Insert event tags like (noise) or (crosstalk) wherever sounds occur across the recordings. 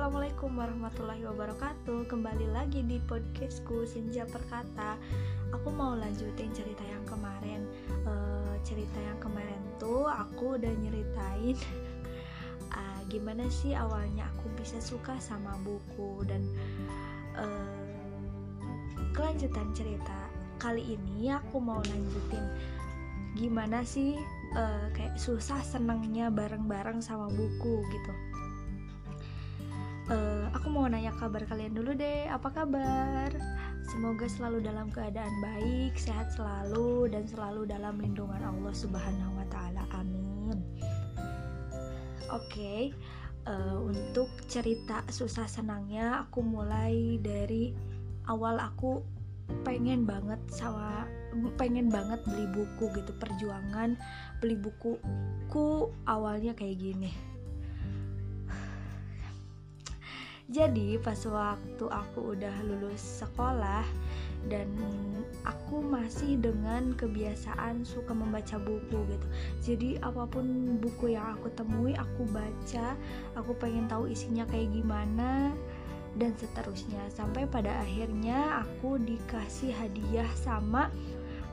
Assalamualaikum warahmatullahi wabarakatuh. Kembali lagi di podcastku Senja Perkata. Aku mau lanjutin cerita yang kemarin. Uh, Cerita yang kemarin tuh aku udah nyeritain uh, (laughs) Gimana sih awalnya aku bisa suka sama buku. Dan uh, kelanjutan cerita Kali ini aku mau lanjutin Gimana sih uh, kayak susah senangnya bareng-bareng sama buku gitu uh, aku mau nanya kabar kalian dulu deh. Apa kabar? Semoga selalu dalam keadaan baik sehat selalu dan selalu dalam lindungan Allah Subhanahu Wa Taala. Amin. Oke okay, uh, eh, untuk cerita susah senangnya aku mulai dari awal aku pengen banget sama pengen banget beli buku gitu perjuangan beli bukuku awalnya kayak gini Jadi pas waktu aku udah lulus sekolah dan aku masih dengan kebiasaan suka membaca buku gitu. Jadi apa pun buku yang aku temui aku baca, aku pengen tahu isinya kayak gimana dan seterusnya sampai pada akhirnya aku dikasih hadiah sama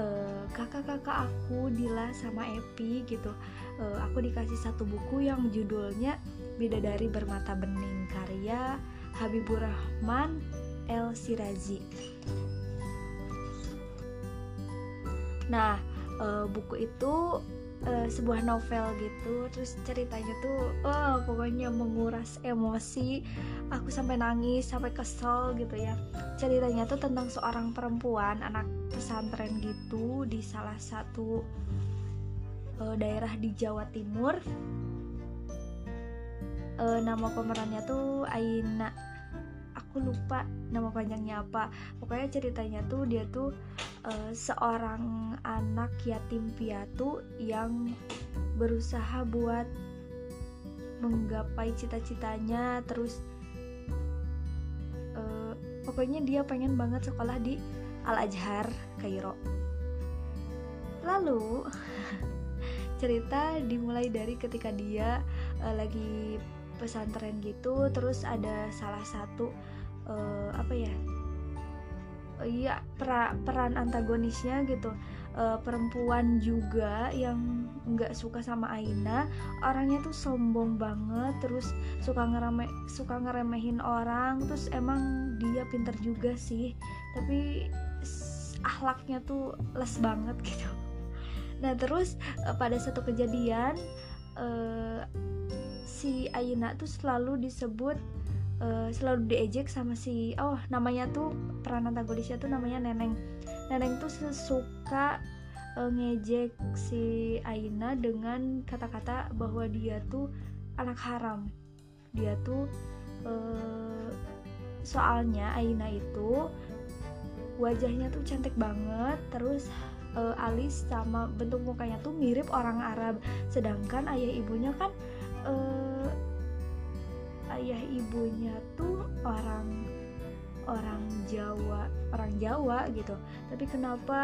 uh, kakak-kakak aku Dila sama Epi gitu. Uh, aku dikasih satu buku yang judulnya Bidadari Bermata Bening karya Habibur Rahman El Sirazi. Nah, e, buku itu e, sebuah novel gitu, terus ceritanya tuh, oh pokoknya menguras emosi. Aku sampai nangis, sampai kesel gitu ya. Ceritanya tuh tentang seorang perempuan anak pesantren gitu di salah satu daerah di Jawa Timur uh, nama pemerannya tuh Aina. Aku lupa nama panjangnya apa. Pokoknya ceritanya tuh dia tuh uh, seorang anak yatim piatu yang berusaha buat menggapai cita-citanya terus uh, pokoknya dia pengen banget sekolah di Al Azhar Kairo. Lalu (laughs) cerita dimulai dari ketika dia uh, lagi pesantren gitu terus ada salah satu uh, apa ya iya uh, peran antagonisnya gitu. Uh, perempuan juga yang nggak suka sama Aina orangnya tuh sombong banget terus suka ngereme suka ngeremehin orang terus emang dia pinter juga sih tapi ahlaknya tuh les banget gitu. Nah terus uh, pada satu kejadian si Aina tuh selalu disebut uh, selalu diejek sama si oh namanya tuh peran antagonisnya tuh namanya Neneng. Neneng tuh suka uh, ngejek si Aina dengan kata-kata bahwa dia tuh anak haram. Dia tuh uh, soalnya Aina itu wajahnya tuh cantik banget terus uh, alis sama bentuk mukanya tuh mirip orang Arab. Sedangkan ayah ibunya kan uh, ayah ibunya tuh orang orang Jawa orang Jawa gitu. Tapi kenapa?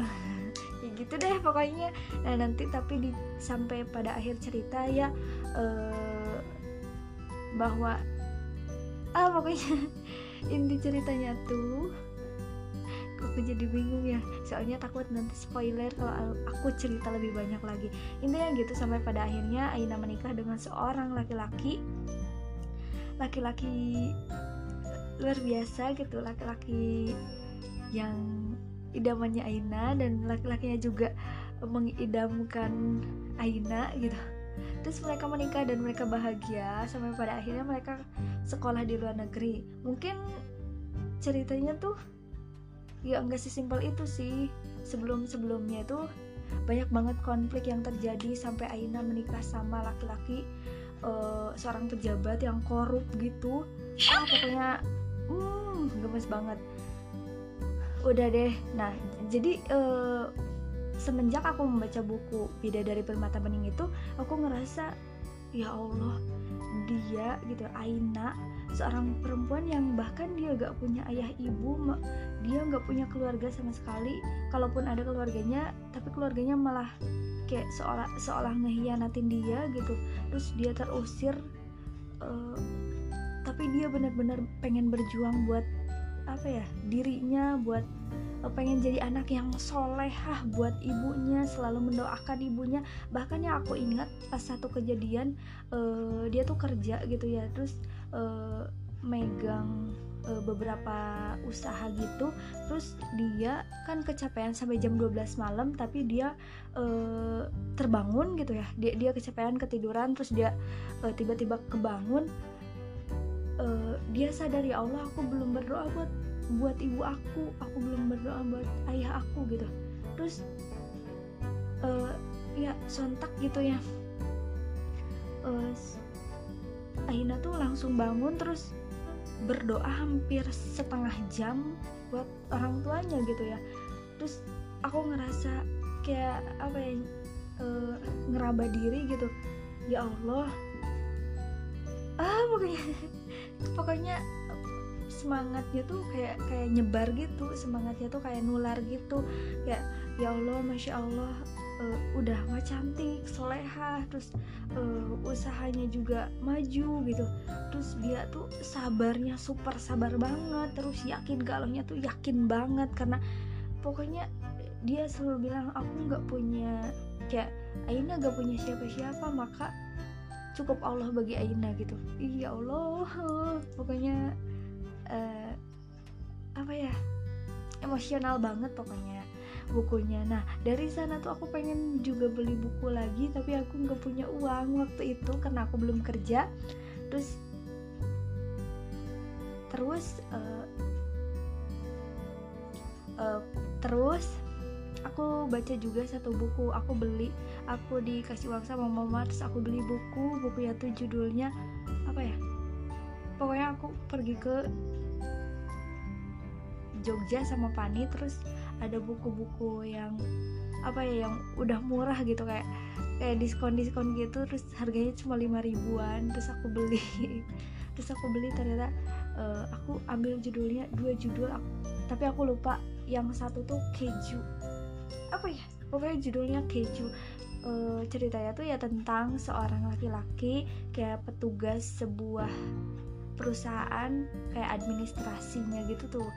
(laughs) Ya gitu deh pokoknya. Nah nanti tapi di sampai pada akhir cerita ya uh, bahwa ah pokoknya (laughs) inti ceritanya tuh aku jadi bingung ya. Soalnya takut nanti spoiler kalau aku cerita lebih banyak lagi. Intinya gitu sampai pada akhirnya Aina menikah dengan seorang laki-laki. Laki-laki luar biasa gitu laki-laki yang idamannya Aina dan laki-lakinya juga mengidamkan Aina gitu. Terus mereka menikah dan mereka bahagia sampai pada akhirnya mereka sekolah di luar negeri. Mungkin ceritanya tuh ya enggak sesimpel itu sih. Sebelum sebelumnya itu banyak banget konflik yang terjadi sampai Aina menikah sama laki-laki uh, seorang pejabat yang korup gitu. Ah pokoknya hmm gemes banget. Udah deh. Nah jadi uh, semenjak aku membaca buku Bidadari Permata Bening itu aku ngerasa ya Allah dia gitu Aina seorang perempuan yang bahkan dia gak punya ayah ibu dia gak punya keluarga sama sekali. Kalaupun ada keluarganya tapi keluarganya malah kayak seolah seolah ngehianatin dia gitu. Terus dia terusir uh, tapi dia benar-benar pengen berjuang buat apa ya dirinya buat uh, pengen jadi anak yang solehah buat ibunya selalu mendoakan ibunya. Bahkan yang aku ingat pas satu kejadian uh, dia tuh kerja gitu ya terus uh, megang uh, beberapa usaha gitu. Terus dia kan kecapean sampai jam 12 malam tapi dia uh, terbangun gitu ya. Dia dia kecapean ketiduran terus dia tiba-tiba kebangun. Dia sadar ya Allah aku belum berdoa buat buat ibu aku aku belum berdoa buat ayah aku gitu. Terus uh, ya sontak gitu ya. Uh, Aina tuh langsung bangun terus berdoa hampir setengah jam buat orang tuanya gitu ya. Terus aku ngerasa kayak apa ya e, ngeraba diri gitu. Ya Allah. Ah pokoknya (laughs) pokoknya semangatnya tuh kayak kayak nyebar gitu semangatnya tuh kayak nular gitu. Ya ya Allah masya Allah uh, udah mah cantik soleha terus uh, usahanya juga maju gitu. Terus dia tuh sabarnya super sabar banget terus yakin galaunya tuh yakin banget karena pokoknya dia selalu bilang aku nggak punya kayak Aina gak punya siapa-siapa maka cukup Allah bagi Aina gitu. Iya Allah (laughs) pokoknya uh, apa ya emosional banget pokoknya bukunya. Nah dari sana tuh aku pengen juga beli buku lagi tapi aku nggak punya uang waktu itu karena aku belum kerja. Terus terus uh, uh, terus aku baca juga satu buku. Aku beli aku dikasih uang sama mama terus aku beli buku buku tuh judulnya ya pokoknya aku pergi ke Jogja sama Pani terus ada buku-buku yang apa ya yang udah murah gitu kayak kayak diskon-diskon gitu terus harganya cuma lima ribuan terus aku beli. (laughs) Terus aku beli ternyata uh, aku ambil judulnya dua judul aku, tapi aku lupa yang satu tuh keju. Apa ya? Pokoknya judulnya keju. Uh, ceritanya tuh ya tentang seorang laki-laki kayak petugas sebuah perusahaan kayak administrasinya gitu tuh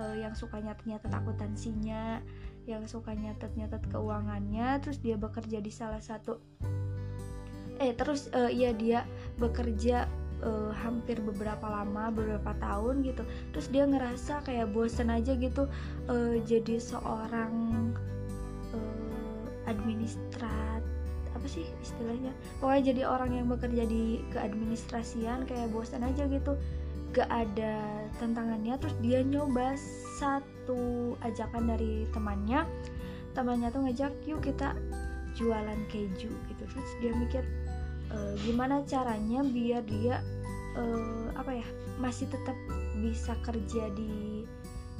uh, yang suka nyatet-nyatet akuntansinya yang suka nyatet-nyatet keuangannya terus dia bekerja di salah satu eh terus uh, iya dia bekerja uh, hampir beberapa lama beberapa tahun gitu. Terus dia ngerasa kayak bosen aja gitu uh, jadi seorang uh, administrat apa sih istilahnya? Pokoknya jadi orang yang bekerja di keadministrasian kayak bosan aja gitu. Gak ada tantangannya terus dia nyoba satu ajakan dari temannya. Temannya tuh ngajak yuk kita jualan keju gitu. Terus dia mikir e, gimana caranya biar dia e, apa ya masih tetap bisa kerja di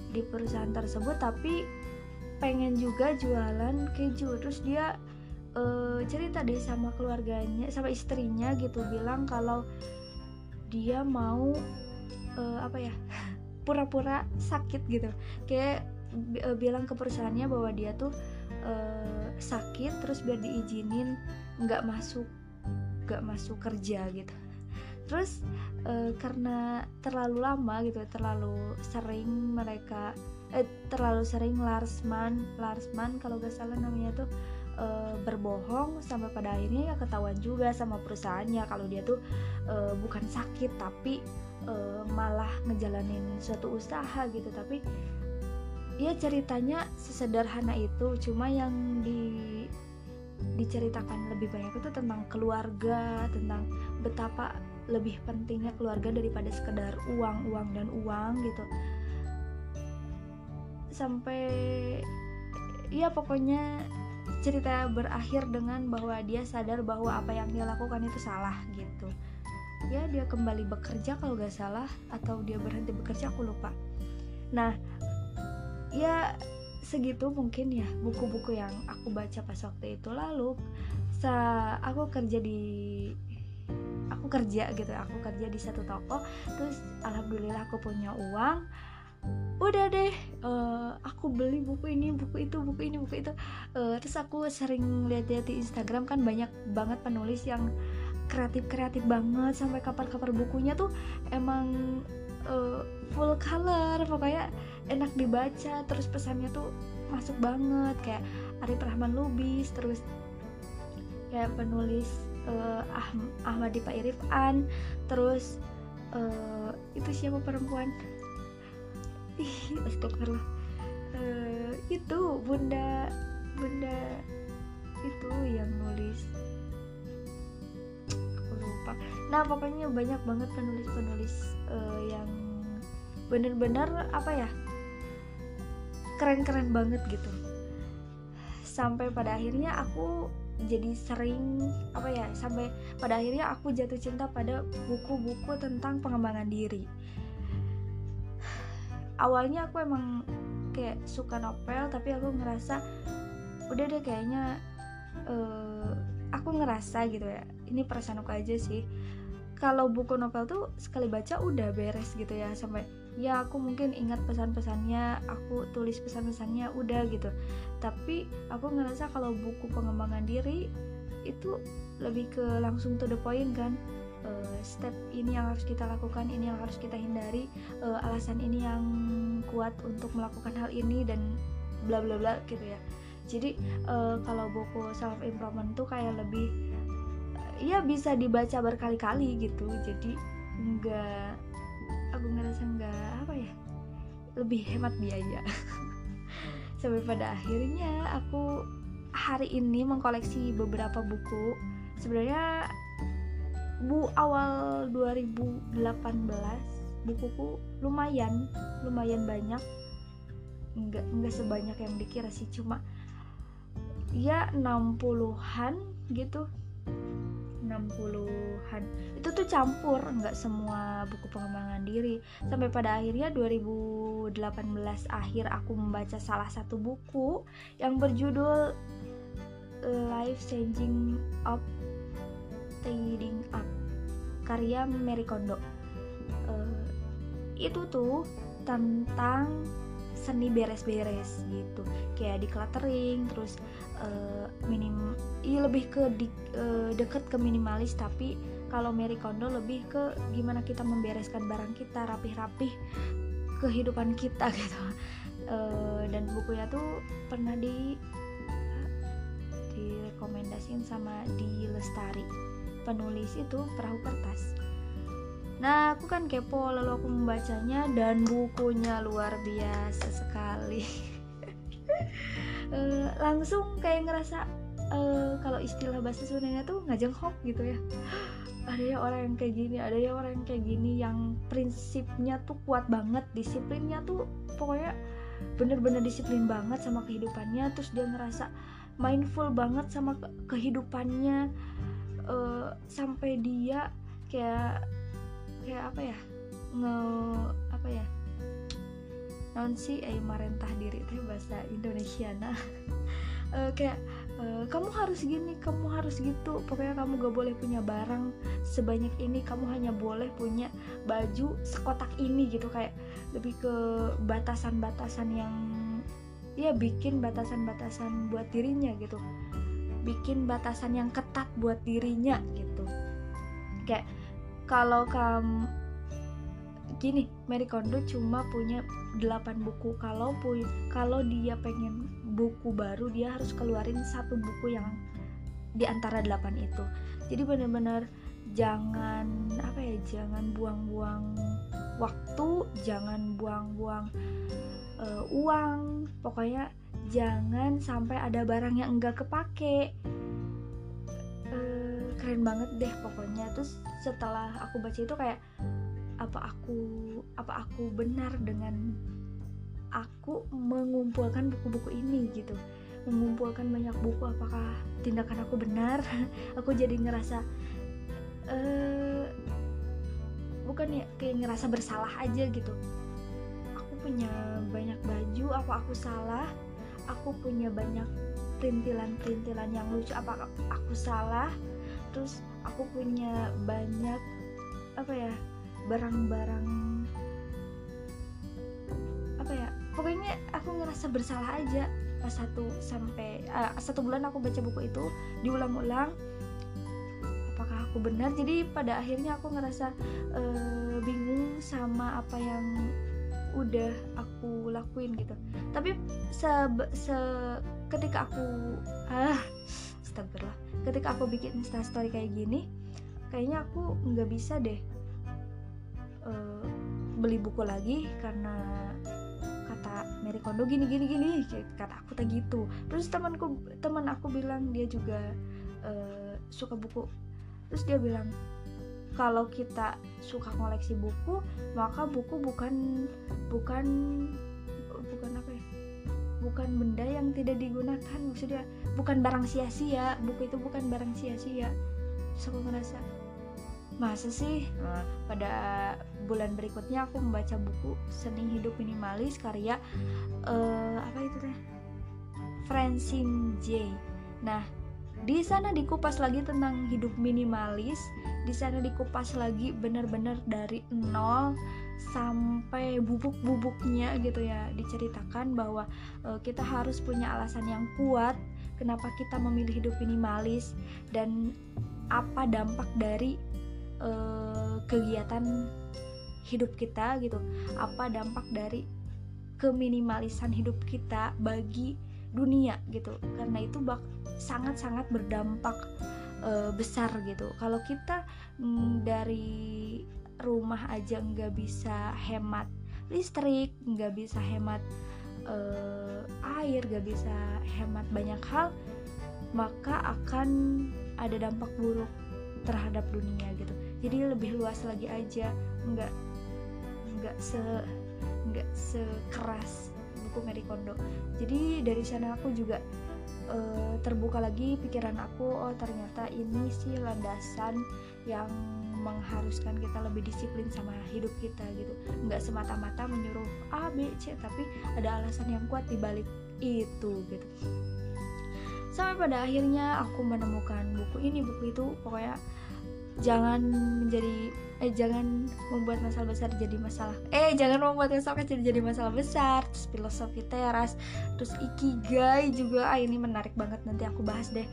di perusahaan tersebut tapi pengen juga jualan keju. Terus dia e, cerita deh sama keluarganya sama istrinya gitu bilang kalau dia mau uh, apa ya (laughs) pura-pura sakit gitu. Kayak uh, bilang ke perusahaannya bahwa dia tuh uh, sakit terus biar diizinin nggak masuk nggak masuk kerja gitu. Terus uh, karena terlalu lama gitu terlalu sering mereka eh, terlalu sering Larsman Larsman kalau gak salah namanya tuh uh, berbohong sampai pada akhirnya ya ketahuan juga sama perusahaannya kalau dia tuh uh, bukan sakit tapi uh, malah ngejalanin suatu usaha gitu. Tapi ya ceritanya sesederhana itu cuma yang di diceritakan lebih banyak itu tentang keluarga tentang betapa lebih pentingnya keluarga daripada sekedar uang uang dan uang gitu. Sampai ya pokoknya cerita berakhir dengan bahwa dia sadar bahwa apa yang dia lakukan itu salah gitu. Ya dia kembali bekerja kalau gak salah atau dia berhenti bekerja aku lupa. Nah ya segitu mungkin ya buku-buku yang aku baca pas waktu itu. Lalu sa aku kerja di aku kerja gitu aku kerja di satu toko terus alhamdulillah aku punya uang udah deh uh, aku beli buku ini buku itu buku ini buku itu. Uh, terus aku sering lihat-lihat di Instagram kan banyak banget penulis yang kreatif kreatif banget sampai cover-cover bukunya tuh emang uh, full color pokoknya enak dibaca terus pesannya tuh masuk banget kayak Arif Rahman Lubis terus kayak penulis uh, ah Ahmad Dipa Irifan terus uh, itu siapa perempuan (laughs) astagfirullah. Uh, itu bunda bunda itu yang nulis. Aku lupa. Nah pokoknya banyak banget penulis-penulis uh, yang bener-bener apa ya keren-keren banget gitu. Sampai pada akhirnya aku jadi sering apa ya sampai pada akhirnya aku jatuh cinta pada buku-buku tentang pengembangan diri awalnya aku emang kayak suka novel tapi aku ngerasa udah deh kayaknya uh, aku ngerasa gitu ya ini perasaan aku aja sih. Kalau buku novel tuh sekali baca udah beres gitu ya sampai ya aku mungkin ingat pesan-pesannya aku tulis pesan-pesannya udah gitu. Tapi aku ngerasa kalau buku pengembangan diri itu lebih ke langsung to the point kan uh, step ini yang harus kita lakukan ini yang harus kita hindari uh, alasan ini yang kuat untuk melakukan hal ini dan bla bla bla gitu ya. Jadi uh, kalau buku self improvement tuh kayak lebih ya bisa dibaca berkali-kali gitu. Jadi enggak aku ngerasa nggak apa ya lebih hemat biaya. (laughs) Sampai pada akhirnya aku hari ini mengkoleksi beberapa buku. Sebenarnya bu awal 2018 bukuku lumayan lumayan banyak. Nggak nggak sebanyak yang dikira sih cuma ya 60-an gitu. 60-an itu tuh campur nggak semua buku pengembangan diri. Sampai pada akhirnya 2018 akhir aku membaca salah satu buku yang berjudul Life Changing Up Trading Up karya Mary Kondo. Uh, itu tuh tentang seni beres-beres gitu. Kayak decluttering terus uh, minim iya lebih ke di, uh, deket ke minimalis tapi kalau Mary Kondo lebih ke gimana kita membereskan barang kita rapih-rapih kehidupan kita (laughs) gitu. Uh, dan bukunya tuh pernah di direkomendasiin sama di Lestari penulis itu perahu kertas Nah, aku kan kepo lalu aku membacanya dan bukunya luar biasa sekali. uh, (laughs) langsung kayak ngerasa uh, kalau istilah bahasa Sundanya tuh ngajengkok gitu ya. (gasps) Ada ya orang yang kayak gini, ada ya orang yang kayak gini yang prinsipnya tuh kuat banget, disiplinnya tuh pokoknya bener-bener disiplin banget sama kehidupannya, terus dia ngerasa mindful banget sama kehidupannya uh, sampai dia kayak kayak apa ya? Nge apa ya? Non si eh marentah diri itu bahasa Indonesia nah. Uh, (laughs) kayak uh, kamu harus gini kamu harus gitu pokoknya kamu gak boleh punya barang sebanyak ini kamu hanya boleh punya baju sekotak ini gitu. Kayak lebih ke batasan-batasan yang ya bikin batasan-batasan buat dirinya gitu bikin batasan yang ketat buat dirinya gitu. Kayak kalau kamu gini Mary Kondo cuma punya 8 buku. Kalau kalau dia pengen buku baru dia harus keluarin satu buku yang di antara 8 itu. Jadi benar-benar jangan apa ya jangan buang-buang waktu jangan buang-buang uh, uang. Pokoknya jangan sampai ada barang yang enggak kepake. Uh, keren banget deh pokoknya. Terus setelah aku baca itu kayak apa aku apa aku benar dengan aku mengumpulkan buku-buku ini gitu. Mengumpulkan banyak buku apakah tindakan aku benar? (laughs) Aku jadi ngerasa uh, bukan ya kayak ngerasa bersalah aja gitu. Aku punya banyak baju apa aku salah aku punya banyak perintilan-perintilan yang lucu. Apa aku salah? Terus aku punya banyak apa ya barang-barang apa ya pokoknya aku ngerasa bersalah aja. Pas satu sampai uh, satu bulan aku baca buku itu diulang-ulang apa apakah aku benar? Jadi pada akhirnya aku ngerasa uh, bingung sama apa yang udah aku lakuin gitu. Tapi se, se ketika aku ah astagfirullah. Ketika aku bikin insta story kayak gini kayaknya aku nggak bisa deh uh, beli buku lagi karena kata Mary Kondo gini gini gini kata aku tak gitu terus temanku teman aku bilang dia juga uh, suka buku. Terus dia bilang kalau kita suka koleksi buku maka buku bukan bukan bukan apa ya? Bukan benda yang tidak digunakan maksudnya bukan barang sia-sia buku itu bukan barang sia-sia. Terus aku ngerasa? Masa sih? Nah, pada bulan berikutnya aku membaca buku seni hidup minimalis karya uh, apa itu teh? Francine J. Nah di sana dikupas lagi tentang hidup minimalis. Di sana dikupas lagi benar-benar dari nol sampai bubuk-bubuknya gitu ya. Diceritakan bahwa uh, kita harus punya alasan yang kuat kenapa kita memilih hidup minimalis dan apa dampak dari uh, kegiatan hidup kita gitu. Apa dampak dari keminimalisan hidup kita bagi dunia gitu. Karena itu bak sangat-sangat berdampak uh, besar gitu. Kalau kita mm, dari rumah aja nggak bisa hemat listrik nggak bisa hemat uh, air nggak bisa hemat banyak hal maka akan ada dampak buruk terhadap dunia gitu. Jadi lebih luas lagi aja nggak nggak se nggak sekeras buku Marie Kondo. Jadi dari sana aku juga uh, terbuka lagi pikiran aku oh ternyata ini sih landasan yang mengharuskan kita lebih disiplin sama hidup kita gitu. Nggak semata-mata menyuruh A B C tapi ada alasan yang kuat di balik itu gitu. Sampai pada akhirnya aku menemukan buku ini buku itu pokoknya jangan menjadi eh jangan membuat masalah besar jadi masalah. Eh jangan membuat masalah kecil jadi masalah besar. Terus filosofi teras. Terus ikigai juga. Ah ini menarik banget. Nanti aku bahas deh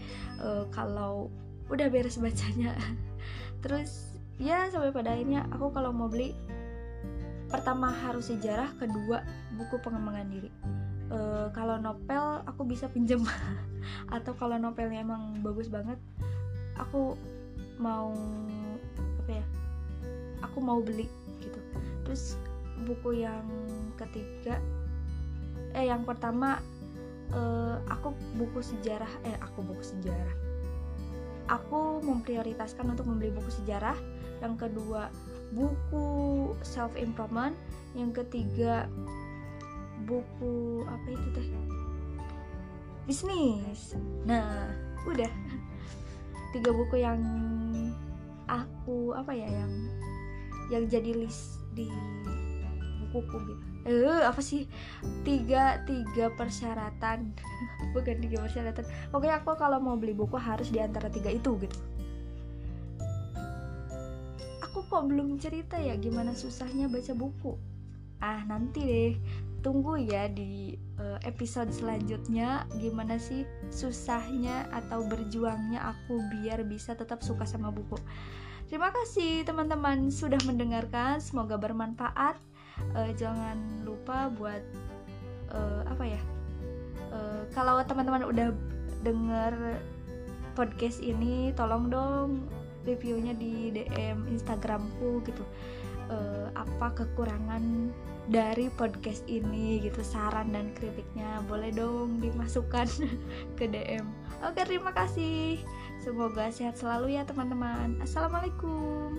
uh, kalau udah beres bacanya. (laughs) Terus ya sampai pada akhirnya aku kalau mau beli pertama harus sejarah kedua buku pengembangan diri. Uh, kalau novel aku bisa pinjam. (laughs) Atau kalau novelnya emang bagus banget aku mau apa ya aku mau beli gitu. Terus buku yang ketiga eh yang pertama uh, aku buku sejarah eh aku buku sejarah. Aku memprioritaskan untuk membeli buku sejarah. Yang kedua buku self improvement yang ketiga buku apa itu teh? Bisnis. Nah udah. (laughs) Tiga buku yang aku apa ya yang yang jadi list di bukuku gitu. Eh apa sih? Tiga tiga persyaratan. (laughs) Bukan tiga persyaratan. Pokoknya aku kalau mau beli buku harus di antara tiga itu gitu. Aku kok belum cerita ya gimana susahnya baca buku. Ah nanti deh tunggu ya di uh, episode selanjutnya gimana sih susahnya atau berjuangnya aku biar bisa tetap suka sama buku. Terima kasih teman-teman sudah mendengarkan, semoga bermanfaat. Uh, jangan lupa buat uh, apa ya? Uh, kalau teman-teman udah denger podcast ini, tolong dong reviewnya di DM Instagramku gitu. Uh, apa kekurangan dari podcast ini gitu saran dan kritiknya boleh dong dimasukkan (laughs) ke DM oke terima kasih. Semoga sehat selalu ya teman-teman. Assalamualaikum